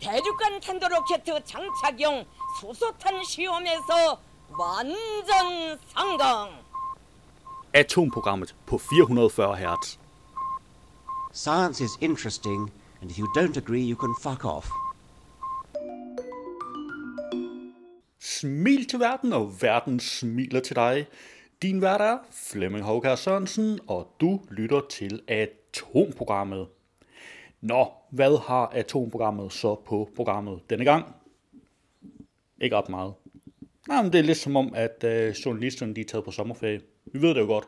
대륙간 탄도로켓 장착용 수소탄 시험에서 완전 성공. Atomprogrammet på 440 Hz. Science is interesting, and if you don't agree, you can fuck off. Smil til verden, og verden smiler til dig. Din vært er Flemming Håkær Sørensen, og du lytter til Atomprogrammet. Nå, hvad har Atomprogrammet så på programmet denne gang? Ikke ret meget. Nej, men det er lidt som om, at øh, journalisterne de er taget på sommerferie. Vi ved det jo godt.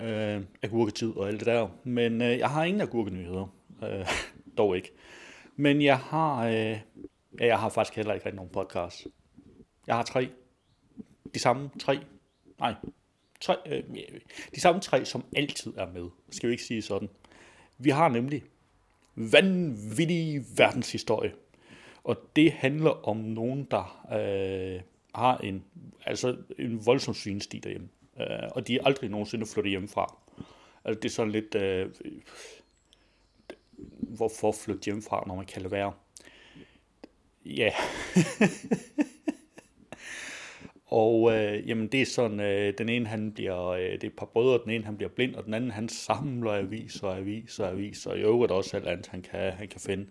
Øh, agurketid og alt det der. Men øh, jeg har ingen agurkenyheder. Øh, dog ikke. Men jeg har, øh, ja, jeg har faktisk heller ikke rigtig nogen podcast. Jeg har tre. De samme tre. Nej, tre, øh, de samme tre, som altid er med. Skal vi ikke sige sådan. Vi har nemlig vanvittig verdenshistorie. Og det handler om nogen, der øh, har en, altså en voldsom svinesti derhjemme. Øh, og de er aldrig nogensinde flyttet hjemmefra. Altså det er sådan lidt, øh, hvorfor flytte hjemmefra, når man kan lade være? Ja. og øh, jamen det er sådan, øh, den ene han bliver, øh, det er et par brødre, den ene han bliver blind, og den anden han samler aviser og aviser og aviser, og i øvrigt også alt andet han kan, han kan finde.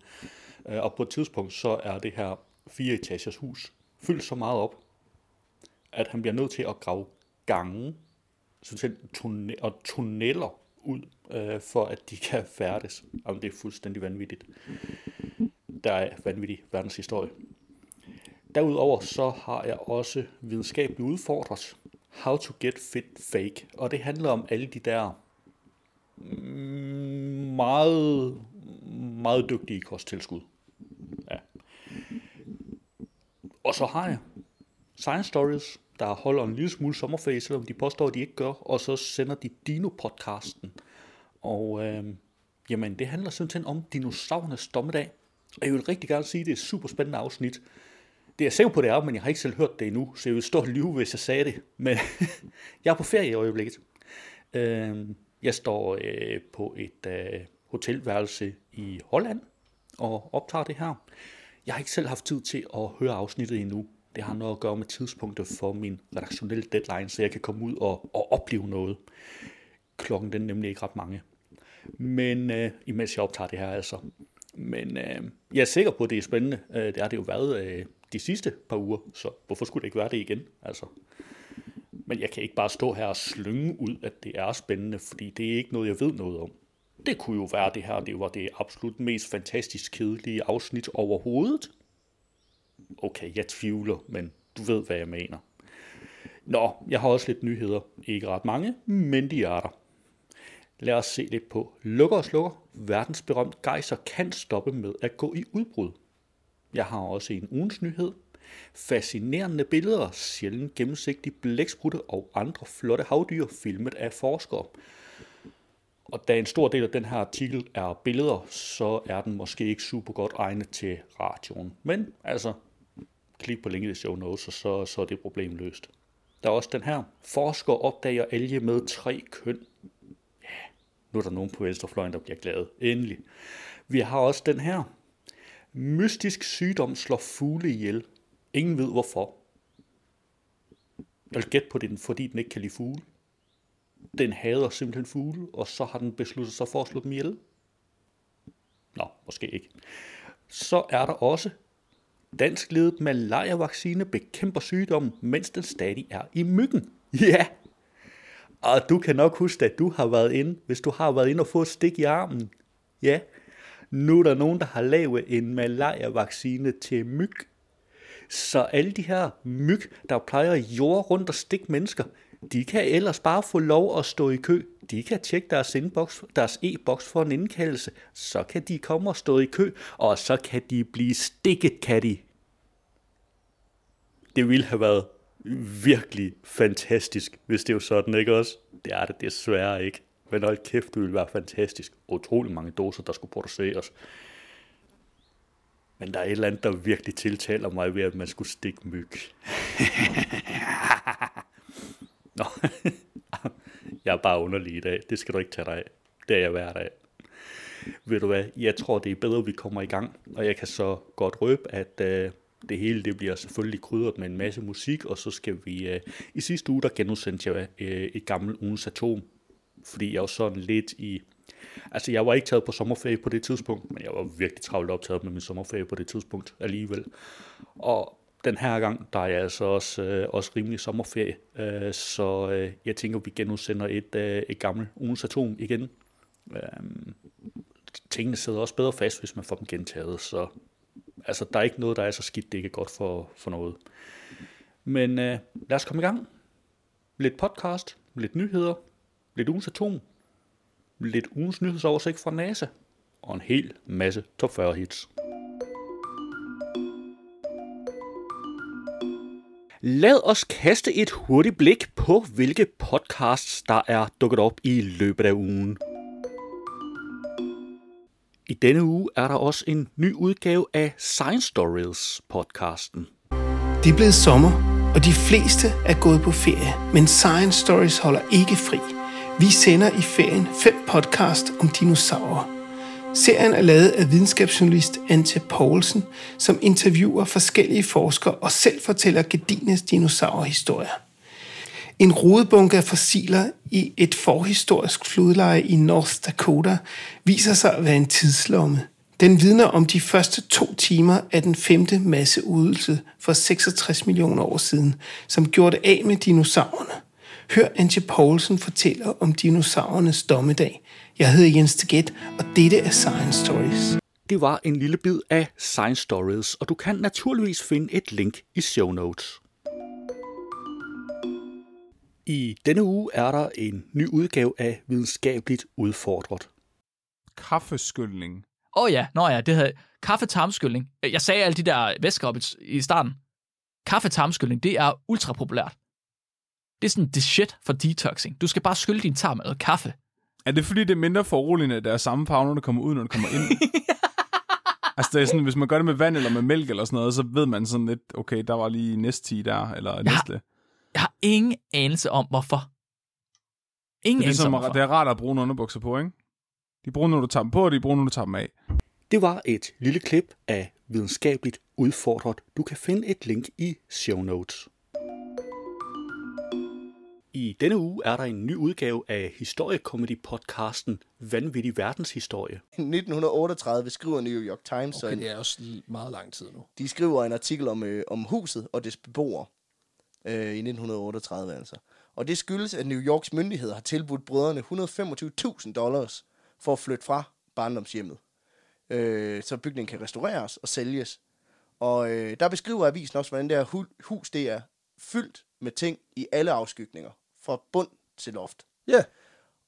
Øh, og på et tidspunkt så er det her fire etagers hus fyldt så meget op, at han bliver nødt til at grave gange sådan tunne- og tunneller ud, øh, for at de kan færdes. Jamen, det er fuldstændig vanvittigt. Der er vanvittig verdenshistorie. Derudover så har jeg også videnskabeligt udfordret How to get fit fake. Og det handler om alle de der meget, meget dygtige kosttilskud. Ja. Og så har jeg Science Stories, der holder en lille smule sommerferie, selvom de påstår, at de ikke gør, og så sender de Dino-podcasten. Og øh, jamen, det handler simpelthen om dinosaurernes dommedag. Og jeg vil rigtig gerne sige, at det er et super spændende afsnit. Det er jeg sikker på, det er, men jeg har ikke selv hørt det endnu, så jeg vil stå og lyve, hvis jeg sagde det. Men jeg er på ferie i øjeblikket. Øh, jeg står øh, på et øh, hotelværelse i Holland og optager det her. Jeg har ikke selv haft tid til at høre afsnittet endnu. Det har noget at gøre med tidspunktet for min redaktionelle deadline, så jeg kan komme ud og, og opleve noget. Klokken den er nemlig ikke ret mange. Men øh, imens jeg optager det her altså. Men øh, jeg er sikker på, at det er spændende. Øh, det har det jo været øh, de sidste par uger, så hvorfor skulle det ikke være det igen? Altså. Men jeg kan ikke bare stå her og slynge ud, at det er spændende, fordi det er ikke noget, jeg ved noget om. Det kunne jo være det her, det var det absolut mest fantastisk kedelige afsnit overhovedet. Okay, jeg tvivler, men du ved, hvad jeg mener. Nå, jeg har også lidt nyheder. Ikke ret mange, men de er der. Lad os se lidt på Lukker og Slukker. Verdensberømt gejser kan stoppe med at gå i udbrud. Jeg har også en ugens nyhed. Fascinerende billeder, sjældent gennemsigtige blæksprutte og andre flotte havdyr filmet af forskere. Og da en stor del af den her artikel er billeder, så er den måske ikke super godt egnet til radioen. Men altså, klik på linket i show notes, og så, så er det problem løst. Der er også den her. Forskere opdager alge med tre køn. Ja, nu er der nogen på venstrefløjen, der bliver glade. Endelig. Vi har også den her. Mystisk sygdom slår fugle ihjel. Ingen ved hvorfor. Jeg vil gætte på det, fordi den ikke kan lide fugle. Den hader simpelthen fugle, og så har den besluttet sig for at slå dem ihjel. Nå, måske ikke. Så er der også Dansk ledet malaria-vaccine bekæmper sygdommen, mens den stadig er i myggen. Ja! Og du kan nok huske, at du har været inde, hvis du har været inde og fået et stik i armen. Ja, nu er der nogen, der har lavet en malaria-vaccine til myg. Så alle de her myg, der plejer jord rundt og stikke mennesker, de kan ellers bare få lov at stå i kø. De kan tjekke deres, inbox, deres e-boks for en indkaldelse. Så kan de komme og stå i kø, og så kan de blive stikket, kan de. Det ville have været virkelig fantastisk, hvis det var sådan, ikke også? Det er det desværre ikke. Men hold kæft, det ville være fantastisk. Utrolig mange doser, der skulle produceres. Men der er et eller andet, der virkelig tiltaler mig ved, at man skulle stikke myg. Nå, jeg er bare underlig i dag. Det skal du ikke tage dig af. Det er jeg hver dag. ved du hvad, jeg tror, det er bedre, at vi kommer i gang. Og jeg kan så godt røbe, at øh, det hele det bliver selvfølgelig krydret med en masse musik, og så skal vi... Øh, I sidste uge, der genudsendte jeg øh, et gammelt ugens atom, fordi jeg var sådan lidt i... Altså, jeg var ikke taget på sommerferie på det tidspunkt, men jeg var virkelig travlt optaget med min sommerferie på det tidspunkt alligevel. Og den her gang, der er jeg altså også, øh, også rimelig sommerferie, øh, så øh, jeg tænker, vi genudsender et, øh, et gammelt ugens atom igen. Øh, tingene sidder også bedre fast, hvis man får dem gentaget, så altså, der er ikke noget, der er så skidt, det ikke er godt for, for noget. Men øh, lad os komme i gang. Lidt podcast, lidt nyheder, lidt ugens atom, lidt ugens nyhedsoversigt fra NASA, og en hel masse top 40 hits. Lad os kaste et hurtigt blik på, hvilke podcasts, der er dukket op i løbet af ugen. I denne uge er der også en ny udgave af Science Stories podcasten. Det er blevet sommer, og de fleste er gået på ferie, men Science Stories holder ikke fri. Vi sender i ferien fem podcast om dinosaurer. Serien er lavet af videnskabsjournalist Ante Poulsen, som interviewer forskellige forskere og selv fortæller Gedines dinosaurhistorier. En rodebunke af fossiler i et forhistorisk flodleje i North Dakota viser sig at være en tidslomme. Den vidner om de første to timer af den femte masseudelse for 66 millioner år siden, som gjorde det af med dinosaurerne. Hør Antje Poulsen fortælle om dinosaurernes dommedag. Jeg hedder Jens Teget, og dette er Science Stories. Det var en lille bid af Science Stories, og du kan naturligvis finde et link i show notes. I denne uge er der en ny udgave af Videnskabeligt Udfordret. Kaffeskyldning. Åh oh ja, nå ja, det hedder kaffetarmskyldning. Jeg sagde alle de der væsker op i- i starten. Kaffetarmskyldning, det er ultra populært. Det er sådan det shit for detoxing. Du skal bare skylde din tarm med noget kaffe. Er det fordi, det er mindre foruroligende, at der er samme farve, når det kommer ud, når det kommer ind? altså, det er sådan, hvis man gør det med vand eller med mælk eller sådan noget, så ved man sådan lidt, okay, der var lige næste der, eller næste. Jeg har ingen anelse om, hvorfor. Ingen Det er, anelse om, det er rart at bruge underbukser på, ikke? De bruger, når du tager dem på, og de bruger, når du tager dem af. Det var et lille klip af Videnskabeligt Udfordret. Du kan finde et link i show notes. I denne uge er der en ny udgave af historiekomedy-podcasten Vanvittig Verdenshistorie. 1938 skriver New York Times, Okay, en, det er også meget lang tid nu. de skriver en artikel om, øh, om huset og dets beboere øh, i 1938 altså. Og det skyldes, at New Yorks myndigheder har tilbudt brødrene 125.000 dollars for at flytte fra barndomshjemmet. Øh, så bygningen kan restaureres og sælges. Og øh, der beskriver avisen også, hvordan det her hu- hus det er fyldt med ting i alle afskygninger. Fra bund til loft. Ja,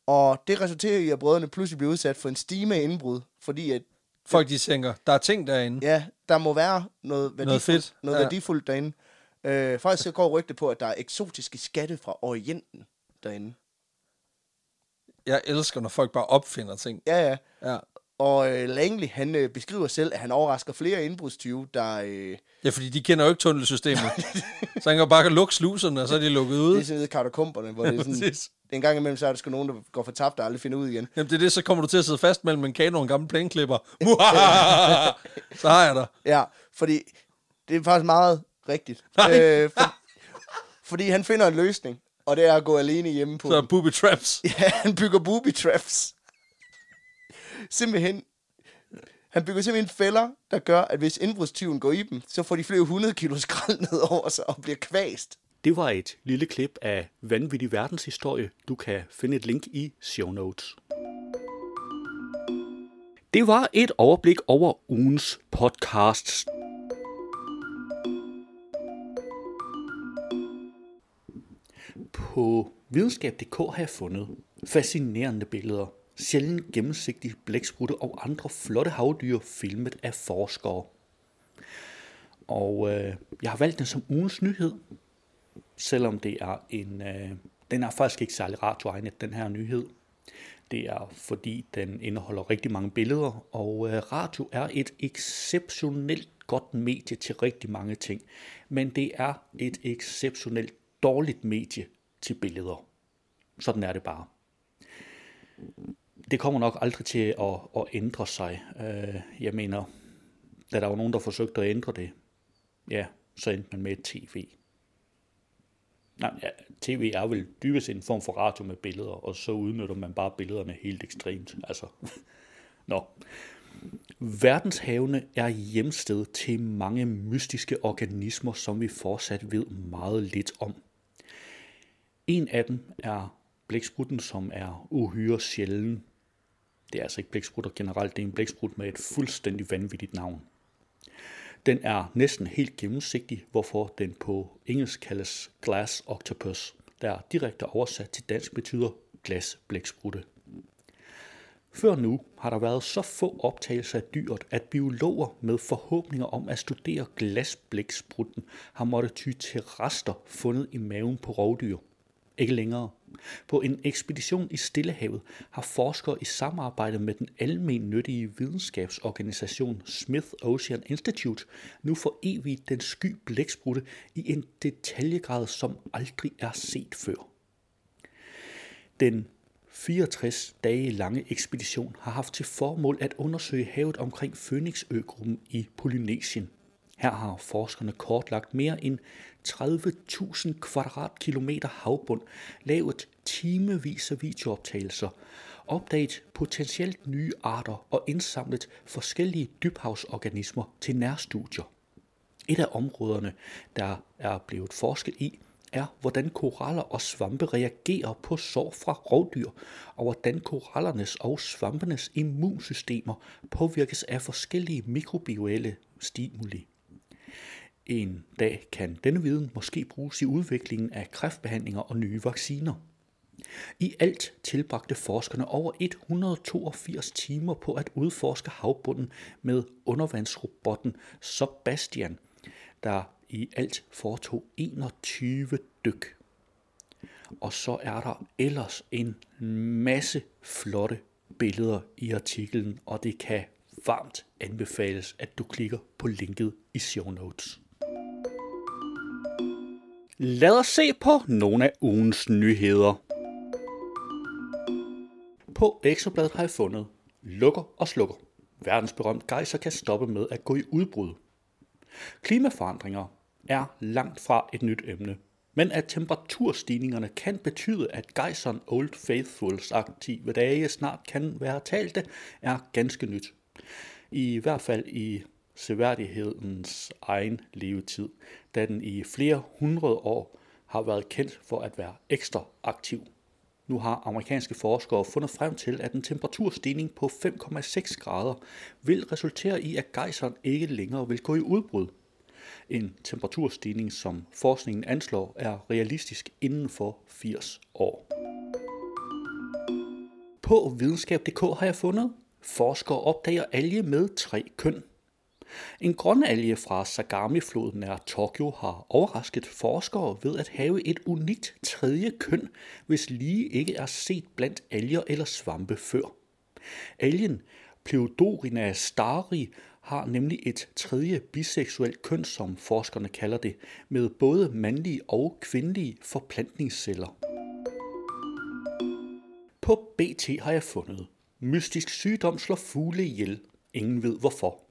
Og det resulterer i, at brødrene pludselig bliver udsat for en stime af indbrud, fordi at folk de tænker, der er ting derinde. Ja, der må være noget værdifuldt, fedt, noget ja. værdifuldt derinde. Øh, faktisk så går rygte på, at der er eksotiske skatte fra Orienten derinde. Jeg elsker, når folk bare opfinder ting. Ja, ja. Ja, Og øh, Langley, han øh, beskriver selv, at han overrasker flere indbrudstyve, der... Øh, ja fordi de kender jo ikke tunnelsystemet. så han kan bare lukke sluserne, og så er de lukket ud. det er sådan nede i katakomberne, hvor det er sådan... Præcis. en gang imellem, så er der sgu nogen, der går for tabt og aldrig finder ud igen. Jamen det er det, så kommer du til at sidde fast mellem en kano og en gammel plæneklipper. så har jeg dig. Ja, fordi det er faktisk meget rigtigt. Nej. Øh, for, fordi han finder en løsning, og det er at gå alene hjemme på Så booby traps. Ja, han bygger booby traps. Simpelthen. Han bygger simpelthen fælder, der gør, at hvis indbrudstyven går i dem, så får de flere 100 kilo skrald ned over sig og bliver kvæst. Det var et lille klip af Vanvittig Verdenshistorie. Du kan finde et link i show notes. Det var et overblik over ugens podcasts. På videnskab.dk har jeg fundet fascinerende billeder, sjældent gennemsigtige blæksprutte og andre flotte havdyr filmet af forskere. Og øh, jeg har valgt den som ugens nyhed, selvom det er en... Øh, den er faktisk ikke særlig radioegnet, den her nyhed. Det er fordi, den indeholder rigtig mange billeder, og øh, radio er et exceptionelt godt medie til rigtig mange ting. Men det er et exceptionelt dårligt medie til billeder. Sådan er det bare det kommer nok aldrig til at, at ændre sig. Øh, jeg mener, da der var nogen, der forsøgte at ændre det, ja, så endte man med et tv. Nej, ja, tv er vel dybest en form for radio med billeder, og så udnytter man bare billederne helt ekstremt. Altså, nå. Verdenshavene er hjemsted til mange mystiske organismer, som vi fortsat ved meget lidt om. En af dem er blæksprutten, som er uhyre sjælden. Det er altså ikke blæksprutter generelt, det er en blæksprut med et fuldstændig vanvittigt navn. Den er næsten helt gennemsigtig, hvorfor den på engelsk kaldes glass octopus, der direkte oversat til dansk betyder glasblæksprutte. Før nu har der været så få optagelser af dyret, at biologer med forhåbninger om at studere glasblæksprutten har måttet ty til rester fundet i maven på rovdyr. Ikke længere. På en ekspedition i Stillehavet har forskere i samarbejde med den almennyttige videnskabsorganisation Smith Ocean Institute nu for evigt den sky blæksprutte i en detaljegrad, som aldrig er set før. Den 64 dage lange ekspedition har haft til formål at undersøge havet omkring Phoenixøgruppen i Polynesien. Her har forskerne kortlagt mere end 30.000 kvadratkilometer havbund, lavet timevis af videooptagelser, opdaget potentielt nye arter og indsamlet forskellige dybhavsorganismer til nærstudier. Et af områderne, der er blevet forsket i, er, hvordan koraller og svampe reagerer på sår fra rovdyr, og hvordan korallernes og svampenes immunsystemer påvirkes af forskellige mikrobielle stimuli. En dag kan denne viden måske bruges i udviklingen af kræftbehandlinger og nye vacciner. I alt tilbragte forskerne over 182 timer på at udforske havbunden med undervandsrobotten Sebastian, der i alt foretog 21 dyk. Og så er der ellers en masse flotte billeder i artiklen, og det kan varmt anbefales, at du klikker på linket i show notes. Lad os se på nogle af ugens nyheder. På Ekstrabladet har jeg fundet Lukker og slukker. Verdensberømt gejser kan stoppe med at gå i udbrud. Klimaforandringer er langt fra et nyt emne, men at temperaturstigningerne kan betyde, at gejseren Old Faithfuls aktive dage snart kan være talte, er ganske nyt. I hvert fald i seværdighedens egen levetid, da den i flere hundrede år har været kendt for at være ekstra aktiv. Nu har amerikanske forskere fundet frem til, at en temperaturstigning på 5,6 grader vil resultere i, at gejseren ikke længere vil gå i udbrud. En temperaturstigning, som forskningen anslår, er realistisk inden for 80 år. På videnskab.dk har jeg fundet, forskere opdager alge med tre køn. En grønalge fra Sagami-floden nær Tokyo har overrasket forskere ved at have et unikt tredje køn, hvis lige ikke er set blandt alger eller svampe før. Algen Pleodorina stari har nemlig et tredje biseksuelt køn, som forskerne kalder det, med både mandlige og kvindelige forplantningsceller. På BT har jeg fundet, mystisk sygdom slår fugle ihjel. Ingen ved hvorfor.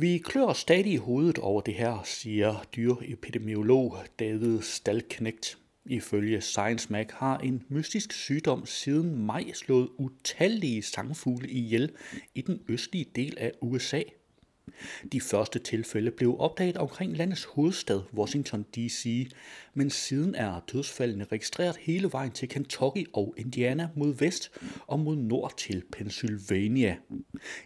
Vi klør stadig i hovedet over det her, siger dyreepidemiolog David Stalknægt. Ifølge Science Mag har en mystisk sygdom siden maj slået utallige sangfugle ihjel i den østlige del af USA. De første tilfælde blev opdaget omkring landets hovedstad, Washington D.C., men siden er dødsfaldene registreret hele vejen til Kentucky og Indiana mod vest og mod nord til Pennsylvania.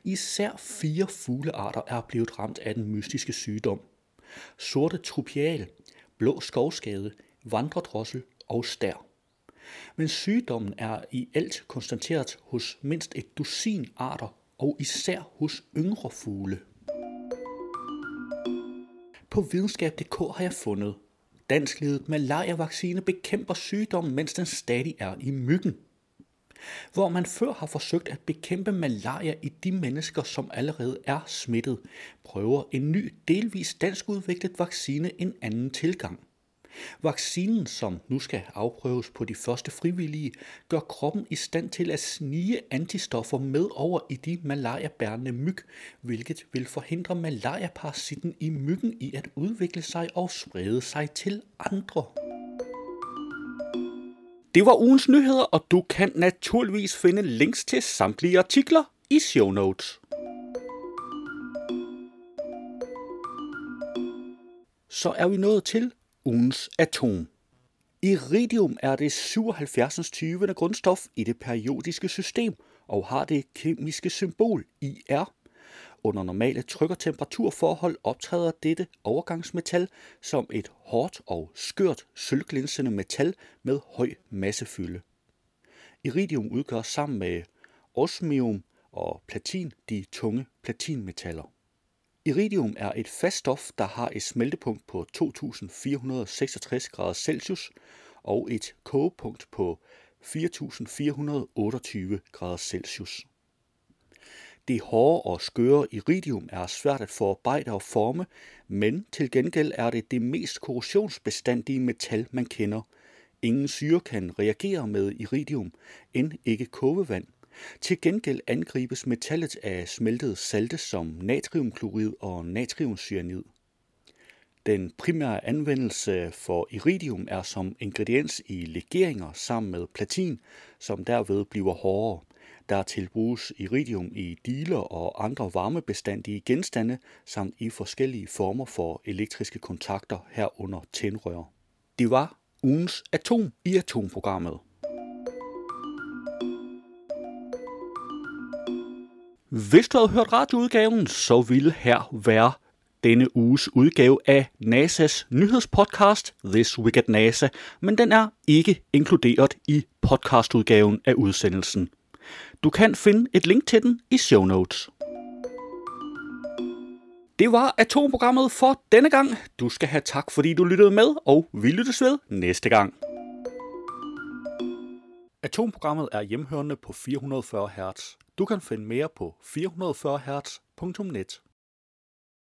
Især fire fuglearter er blevet ramt af den mystiske sygdom. Sorte trupial, blå skovskade, vandredrossel og stær. Men sygdommen er i alt konstateret hos mindst et dusin arter og især hos yngre fugle. På videnskab.dk har jeg fundet, danskledet ledet malariavaccine bekæmper sygdommen, mens den stadig er i myggen. Hvor man før har forsøgt at bekæmpe malaria i de mennesker, som allerede er smittet, prøver en ny, delvis danskudviklet vaccine en anden tilgang. Vaccinen, som nu skal afprøves på de første frivillige, gør kroppen i stand til at snige antistoffer med over i de malariabærende myg, hvilket vil forhindre malariaparasitten i myggen i at udvikle sig og sprede sig til andre. Det var ugens nyheder, og du kan naturligvis finde links til samtlige artikler i show notes. Så er vi nået til ugens atom. Iridium er det 77. 20. grundstof i det periodiske system og har det kemiske symbol IR. Under normale tryk- og temperaturforhold optræder dette overgangsmetal som et hårdt og skørt sølvglinsende metal med høj massefylde. Iridium udgør sammen med osmium og platin de tunge platinmetaller. Iridium er et fast stof, der har et smeltepunkt på 2466 grader Celsius og et kogepunkt på 4428 grader Celsius. Det hårde og skøre iridium er svært at forarbejde og forme, men til gengæld er det det mest korrosionsbestandige metal, man kender. Ingen syre kan reagere med iridium, end ikke kogevand. Til gengæld angribes metallet af smeltede salte som natriumklorid og natriumcyanid. Den primære anvendelse for iridium er som ingrediens i legeringer sammen med platin, som derved bliver hårdere. Der tilbruges iridium i diler og andre varmebestandige genstande samt i forskellige former for elektriske kontakter herunder tændrør. Det var ugens atom i atomprogrammet. Hvis du havde hørt radioudgaven, så ville her være denne uges udgave af NASA's nyhedspodcast This Week at NASA, men den er ikke inkluderet i podcastudgaven af udsendelsen. Du kan finde et link til den i show notes. Det var atomprogrammet for denne gang. Du skal have tak, fordi du lyttede med, og vi lyttes ved næste gang. Atomprogrammet er hjemhørende på 440 Hz. Du kan finde mere på 440 Hz.net.